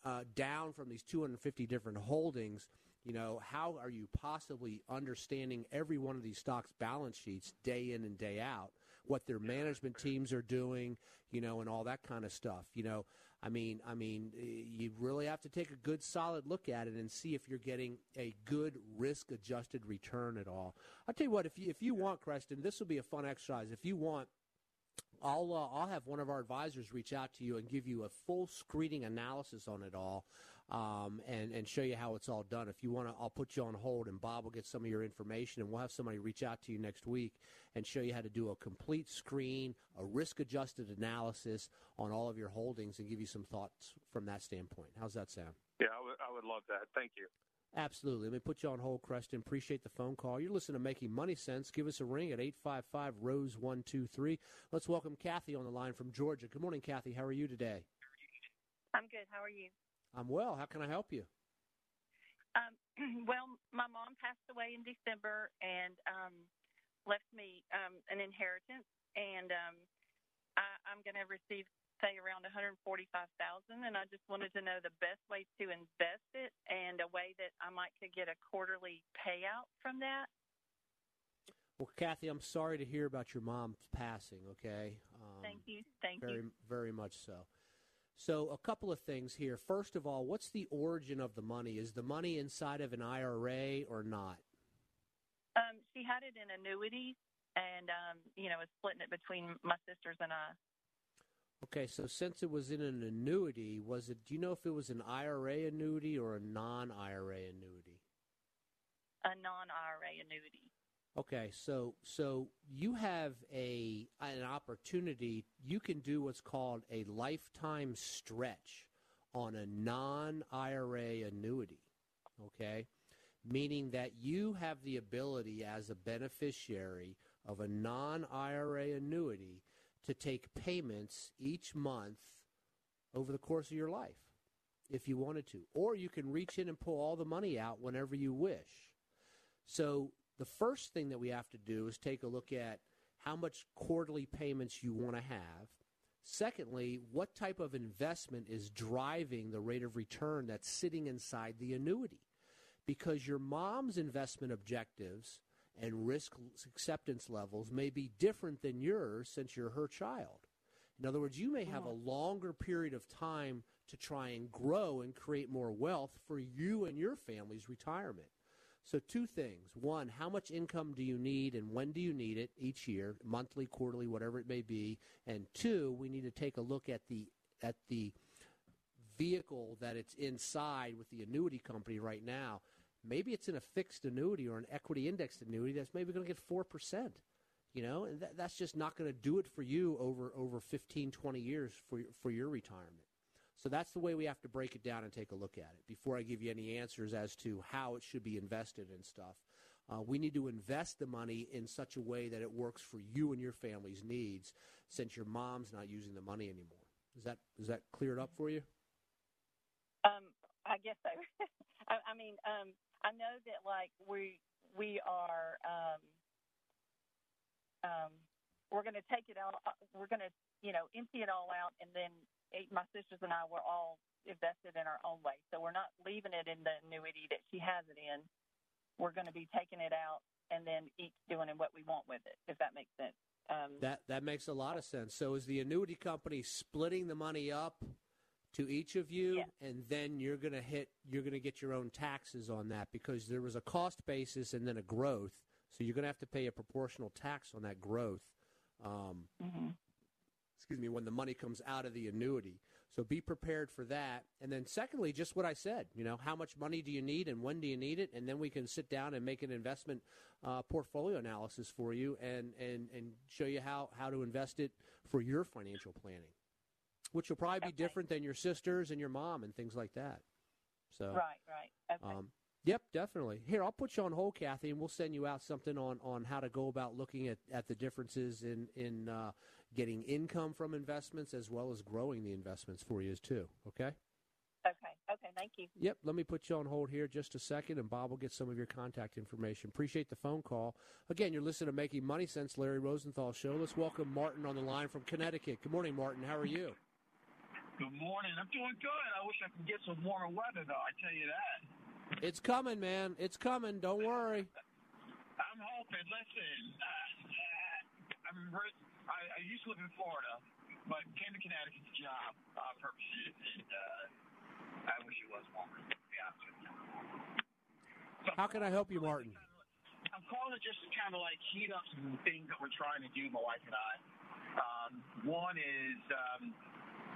uh, down from these 250 different holdings. You know, how are you possibly understanding every one of these stocks' balance sheets day in and day out what their management teams are doing, you know, and all that kind of stuff. You know, I mean, I mean, you really have to take a good, solid look at it and see if you're getting a good risk-adjusted return at all. I'll tell you what, if you if you want, Creston, this will be a fun exercise. If you want. I'll uh, I'll have one of our advisors reach out to you and give you a full screening analysis on it all, um, and and show you how it's all done. If you want to, I'll put you on hold, and Bob will get some of your information, and we'll have somebody reach out to you next week and show you how to do a complete screen, a risk-adjusted analysis on all of your holdings, and give you some thoughts from that standpoint. How's that sound? Yeah, I would, would love that. Thank you. Absolutely. Let me put you on hold, Creston. Appreciate the phone call. You're listening to Making Money Sense. Give us a ring at 855 Rose 123. Let's welcome Kathy on the line from Georgia. Good morning, Kathy. How are you today? I'm good. How are you? I'm well. How can I help you? Um, well, my mom passed away in December and um, left me um, an inheritance, and um, I, I'm going to receive, say, around 145,000. And I just wanted to know the best way to invest it and a way that I might could get a quarterly payout from that. Well, Kathy, I'm sorry to hear about your mom's passing. Okay. Um, Thank you. Thank very, you. Very much so. So, a couple of things here. First of all, what's the origin of the money? Is the money inside of an IRA or not? Um, she had it in annuities, and um, you know, was splitting it between my sisters and I. Okay, so since it was in an annuity, was it? Do you know if it was an IRA annuity or a non-IRA annuity? A non-IRA annuity. Okay, so so you have a an opportunity. You can do what's called a lifetime stretch on a non-IRA annuity. Okay, meaning that you have the ability as a beneficiary of a non-IRA annuity to take payments each month over the course of your life if you wanted to, or you can reach in and pull all the money out whenever you wish. So the first thing that we have to do is take a look at how much quarterly payments you want to have. Secondly, what type of investment is driving the rate of return that's sitting inside the annuity? Because your mom's investment objectives and risk acceptance levels may be different than yours since you're her child. In other words, you may have a uh-huh. longer period of time to try and grow and create more wealth for you and your family's retirement. So, two things. One, how much income do you need and when do you need it each year, monthly, quarterly, whatever it may be? And two, we need to take a look at the at the vehicle that it's inside with the annuity company right now. Maybe it's in a fixed annuity or an equity indexed annuity that's maybe going to get 4%. You know, and that, that's just not going to do it for you over over 15, 20 years for for your retirement. So that's the way we have to break it down and take a look at it before I give you any answers as to how it should be invested and stuff. Uh, we need to invest the money in such a way that it works for you and your family's needs since your mom's not using the money anymore. Is that is that cleared up for you? Um, I guess so. I, I mean, um, I know that like we we are um, um, we're going to take it all. uh, We're going to you know empty it all out, and then eight, my sisters and I were all invested in our own way. So we're not leaving it in the annuity that she has it in. We're going to be taking it out and then each doing what we want with it, if that makes sense. Um, That that makes a lot of sense. So is the annuity company splitting the money up to each of you, and then you're going to hit you're going to get your own taxes on that because there was a cost basis and then a growth. So you're going to have to pay a proportional tax on that growth. Um, excuse me, when the money comes out of the annuity. So be prepared for that. And then secondly, just what I said, you know, how much money do you need and when do you need it? And then we can sit down and make an investment uh, portfolio analysis for you and, and, and show you how, how to invest it for your financial planning, which will probably be different than your sisters and your mom and things like that. So right, right. Okay. um, Yep, definitely. Here, I'll put you on hold, Kathy, and we'll send you out something on, on how to go about looking at, at the differences in in uh, getting income from investments as well as growing the investments for you too. Okay. okay. Okay. Thank you. Yep. Let me put you on hold here just a second, and Bob will get some of your contact information. Appreciate the phone call. Again, you're listening to Making Money Sense, Larry Rosenthal Show. Let's welcome Martin on the line from Connecticut. Good morning, Martin. How are you? Good morning. I'm doing good. I wish I could get some warmer weather, though. I tell you that. It's coming, man. It's coming. Don't worry. I'm hoping. Listen, uh, I'm re- I, I used to live in Florida, but came to Connecticut to job uh, purposes, and uh, I wish it was warmer. To be honest with you. How can I help you, Martin? I'm calling it just to kind of like heat up some things that we're trying to do, my wife and I. Um, one is um,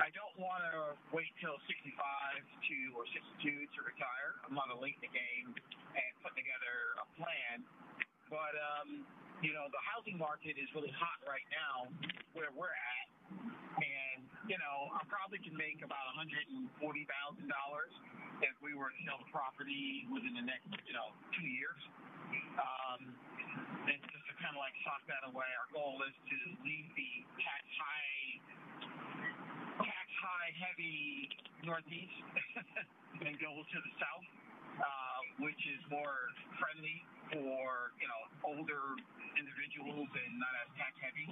I don't want to wait till 65 to or 62 to retire. I'm not a late in the game and put together a plan. But um, you know, the housing market is really hot right now where we're at, and you know, I probably can make about 140 thousand dollars if we were to sell the property within the next, you know, two years. Um, and just to kind of like sock that away, our goal is to leave the tax high, tax high heavy northeast and go to the south, uh, which is more friendly for you know older individuals and not as tax heavy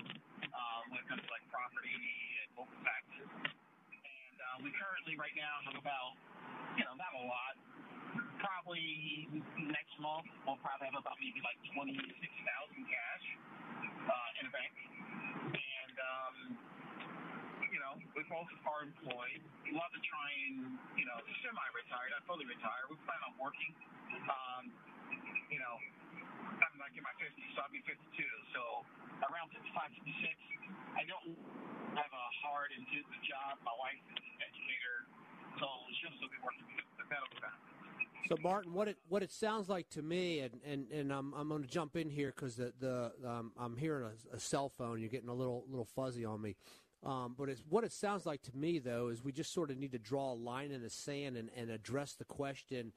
uh, when it comes to like property and local taxes. And uh, we currently right now have about you know not a lot probably next month we'll probably have about maybe like twenty six thousand cash uh, in a bank, and um, know we both are employed. We love to try and you know semi-retired, not fully retired. We plan on working. Um, you know, I'm like in my 50s, so I'll be 52. So around 55, 56. I don't have a hard and good job. My wife is an educator, so she'll still be working the. So Martin, what it what it sounds like to me, and and, and I'm I'm going to jump in here because the the um, I'm hearing a, a, cell phone. You're getting a little little fuzzy on me. Um, but what it sounds like to me, though, is we just sort of need to draw a line in the sand and, and address the question,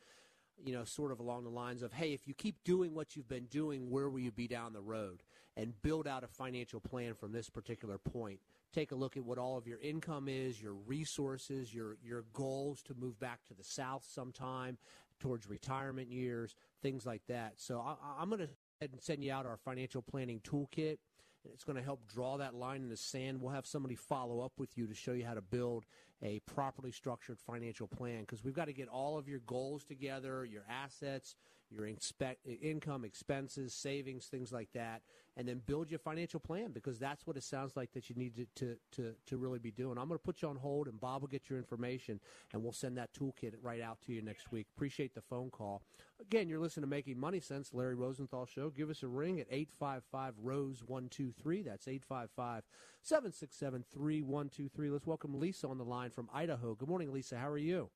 you know, sort of along the lines of, hey, if you keep doing what you've been doing, where will you be down the road? And build out a financial plan from this particular point. Take a look at what all of your income is, your resources, your your goals to move back to the south sometime, towards retirement years, things like that. So I, am going to send you out our financial planning toolkit. It's going to help draw that line in the sand. We'll have somebody follow up with you to show you how to build a properly structured financial plan because we've got to get all of your goals together, your assets, your income, expenses, savings, things like that, and then build your financial plan because that's what it sounds like that you need to, to, to, to really be doing. I'm going to put you on hold, and Bob will get your information, and we'll send that toolkit right out to you next week. Appreciate the phone call. Again, you're listening to Making Money Sense, Larry Rosenthal Show. Give us a ring at 855 Rose 123. That's 855 767 3123. Let's welcome Lisa on the line from Idaho. Good morning, Lisa. How are you?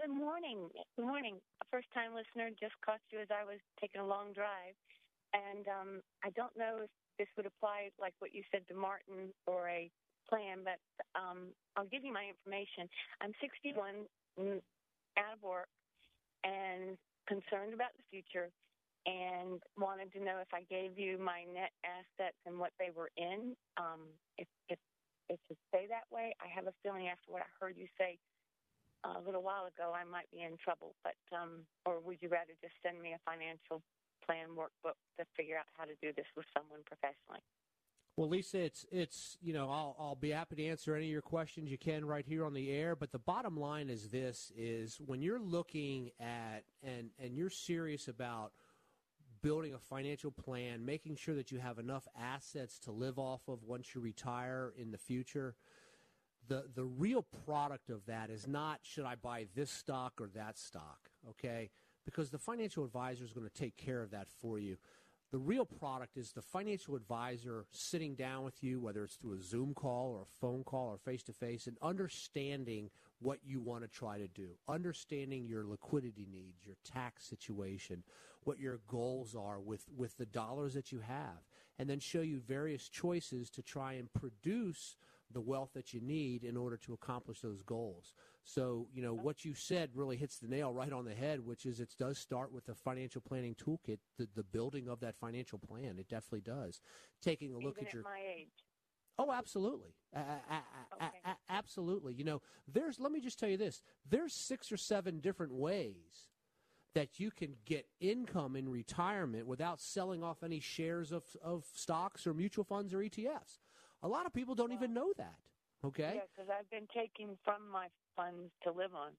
Good morning. Good morning. First time listener just caught you as I was taking a long drive. And um, I don't know if this would apply like what you said to Martin or a plan, but um, I'll give you my information. I'm 61, mm, out of work, and concerned about the future, and wanted to know if I gave you my net assets and what they were in. Um, if, if if to stay that way, I have a feeling after what I heard you say a little while ago, I might be in trouble. But um, or would you rather just send me a financial plan workbook to figure out how to do this with someone professionally? Well, Lisa, it's it's you know I'll I'll be happy to answer any of your questions you can right here on the air. But the bottom line is this: is when you're looking at and and you're serious about building a financial plan, making sure that you have enough assets to live off of once you retire in the future the the real product of that is not should I buy this stock or that stock, okay? Because the financial advisor is going to take care of that for you. The real product is the financial advisor sitting down with you, whether it's through a Zoom call or a phone call or face to face, and understanding what you want to try to do, understanding your liquidity needs, your tax situation, what your goals are with, with the dollars that you have, and then show you various choices to try and produce – the wealth that you need in order to accomplish those goals. So, you know, what you said really hits the nail right on the head, which is it does start with the financial planning toolkit, the, the building of that financial plan. It definitely does. Taking a look Even at your. my age. Oh, absolutely. okay. absolutely. You know, there's, let me just tell you this there's six or seven different ways that you can get income in retirement without selling off any shares of, of stocks or mutual funds or ETFs. A lot of people don't even know that. Okay. Yeah, because I've been taking from my funds to live on.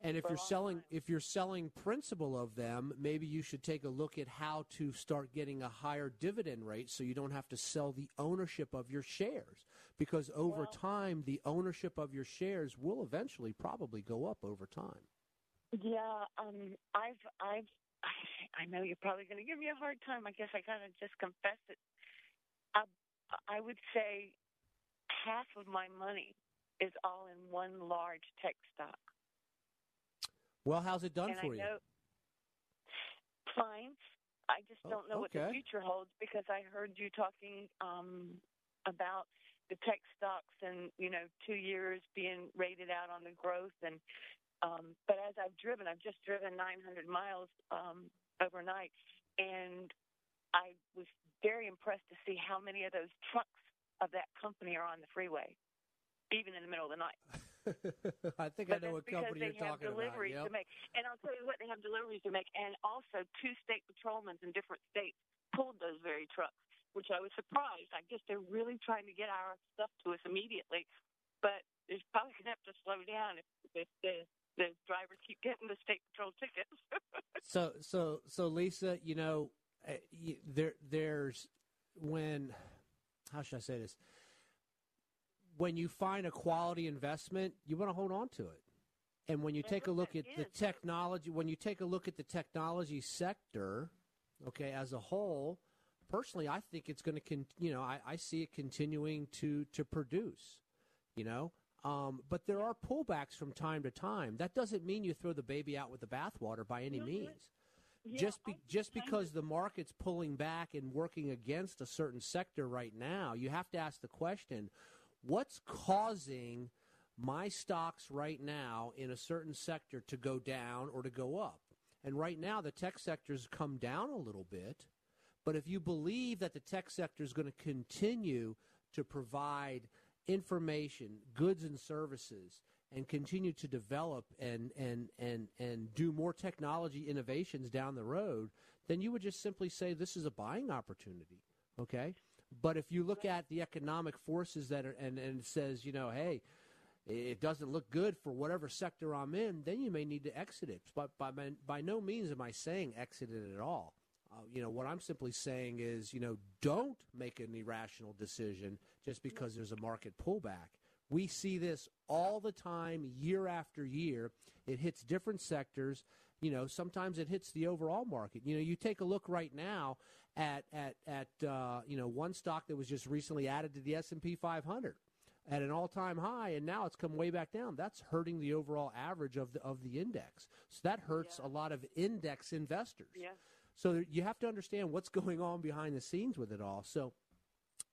And if you're selling if you're selling principal of them, maybe you should take a look at how to start getting a higher dividend rate so you don't have to sell the ownership of your shares because over time the ownership of your shares will eventually probably go up over time. Yeah, um, I've, I've, I know you're probably going to give me a hard time. I guess I gotta just confess it. I, would say half of my money is all in one large tech stock. Well, how's it done and for I you? know fine. I just Oh, don't know what the future holds because I heard you talking um, about the tech stocks and you know two years being rated out on the growth and um, but as I've driven, I've just driven 900 miles um, overnight, and I was very impressed to see how many of those trucks of that company are on the freeway, even in the middle of the night. I think But I know what company you're they have about. deliveries Yep. to make. And I'll tell you what, they have deliveries to make. And also, two state patrolmen in different states pulled those very trucks, which I was surprised. I guess they're really trying to get our stuff to us immediately. But it's probably going to have to slow down if, if the, the drivers keep getting the state patrol tickets. So so so Lisa, you know, there there's when how should I say this? When you find a quality investment, you want to hold on to it. And when you take a look at the technology, when you take a look at the technology sector, okay, as a whole, personally, I think it's going to, con- you know, I, I see it continuing to to produce, you know. Um, but there are pullbacks from time to time. That doesn't mean you throw the baby out with the bathwater by any means. Just be, just because the market's pulling back and working against a certain sector right now, you have to ask the question: What's causing my stocks right now in a certain sector to go down or to go up? And right now, the tech sector's come down a little bit. But if you believe that the tech sector is going to continue to provide information, goods and services, and continue to develop and, and, and, and do more technology innovations down the road, then you would just simply say this is a buying opportunity. Okay? But if you look at the economic forces that are, and, and says, you know, hey, it doesn't look good for whatever sector I'm in, then you may need to exit it. But by, by, by no means am I saying exit it at all. Uh, you know, what I'm simply saying is, you know, don't make an irrational decision just because there's a market pullback. We see this all the time, year after year. It hits different sectors. You know, sometimes it hits the overall market. You know, you take a look right now at at at uh, you know one stock that was just recently added to the S and P 500 at an all-time high, and now it's come way back down. That's hurting the overall average of the of the index. So that hurts a lot of index investors. yeah. So you have to understand what's going on behind the scenes with it all. So,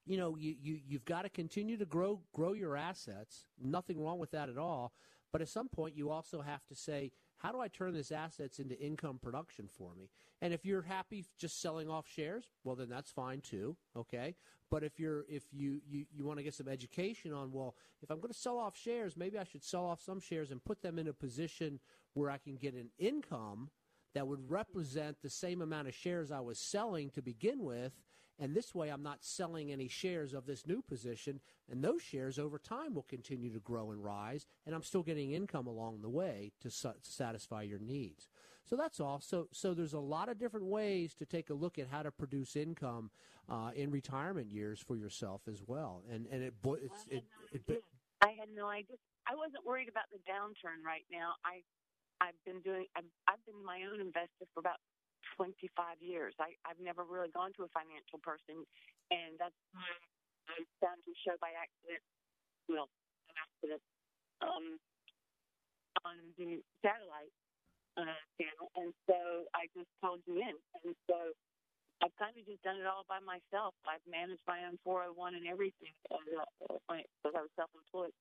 you know, you, you you've got to continue to grow grow your assets. Nothing wrong with that at all. But at some point, you also have to say, how do I turn this assets into income production for me? And if you're happy just selling off shares, well, then that's fine too. Okay. But if you're if you you, you want to get some education on, well, if I'm going to sell off shares, maybe I should sell off some shares and put them in a position where I can get an income that would represent the same amount of shares I was selling to begin with. And this way, I'm not selling any shares of this new position. And those shares over time will continue to grow and rise. And I'm still getting income along the way to, to satisfy your needs. So that's all. So, so there's a lot of different ways to take a look at how to produce income uh, in retirement years for yourself as well. And, and it, bo- it's, it, it, it, I had no idea. I wasn't worried about the downturn right now. I, I've been doing. I've, I've been my own investor for about 25 years. I, I've never really gone to a financial person, and that's why I found your show by accident. Well, an accident. Um, on the satellite uh, channel, and so I just called you in, and so I've kind of just done it all by myself. I've managed my own 401 and everything because I was self-employed.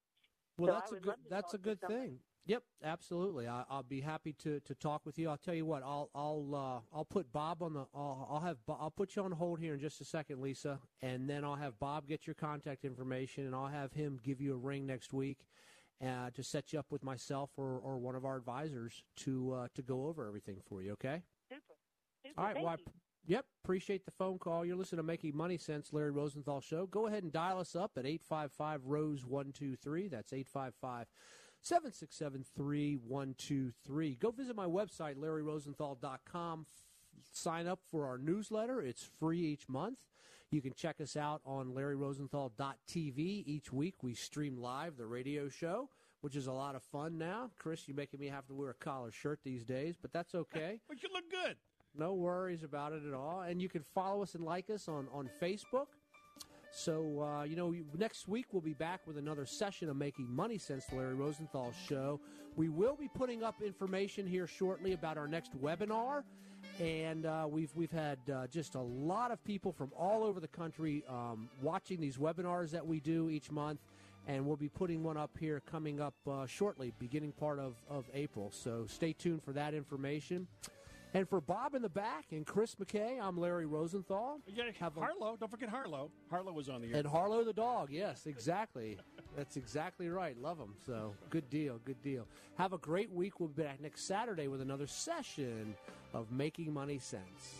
Well, So that's a good that's a good thing. Yep, absolutely. I, I'll be happy to, to talk with you. I'll tell you what. I'll I'll uh, I'll put Bob on the. I'll, I'll have Bo- I'll put you on hold here in just a second, Lisa, and then I'll have Bob get your contact information, and I'll have him give you a ring next week uh, to set you up with myself or, or one of our advisors to uh, to go over everything for you. Okay. Super. Super. All right. Thank well, I, yep. Appreciate the phone call. You're listening to Making Money Sense, Larry Rosenthal Show. Go ahead and dial us up at 855 Rose 123. That's 855 767 3123. Go visit my website, larryrosenthal.com. Sign up for our newsletter. It's free each month. You can check us out on larryrosenthal.tv. Each week we stream live the radio show, which is a lot of fun now. Chris, you're making me have to wear a collar shirt these days, but that's okay. but you look good. No worries about it at all. And you can follow us and like us on, on Facebook. So, uh, you know, next week we'll be back with another session of Making Money Sense, the Larry Rosenthal Show. We will be putting up information here shortly about our next webinar. And uh, we've, we've had uh, just a lot of people from all over the country um, watching these webinars that we do each month. And we'll be putting one up here coming up uh, shortly, beginning part of, of April. So stay tuned for that information. And for Bob in the back and Chris McKay, I'm Larry Rosenthal. Yeah, Have a- Harlow. Don't forget Harlow. Harlow was on the air. And Harlow the dog, yes, exactly. That's exactly right. Love him. So good deal, good deal. Have a great week. We'll be back next Saturday with another session of Making Money Sense.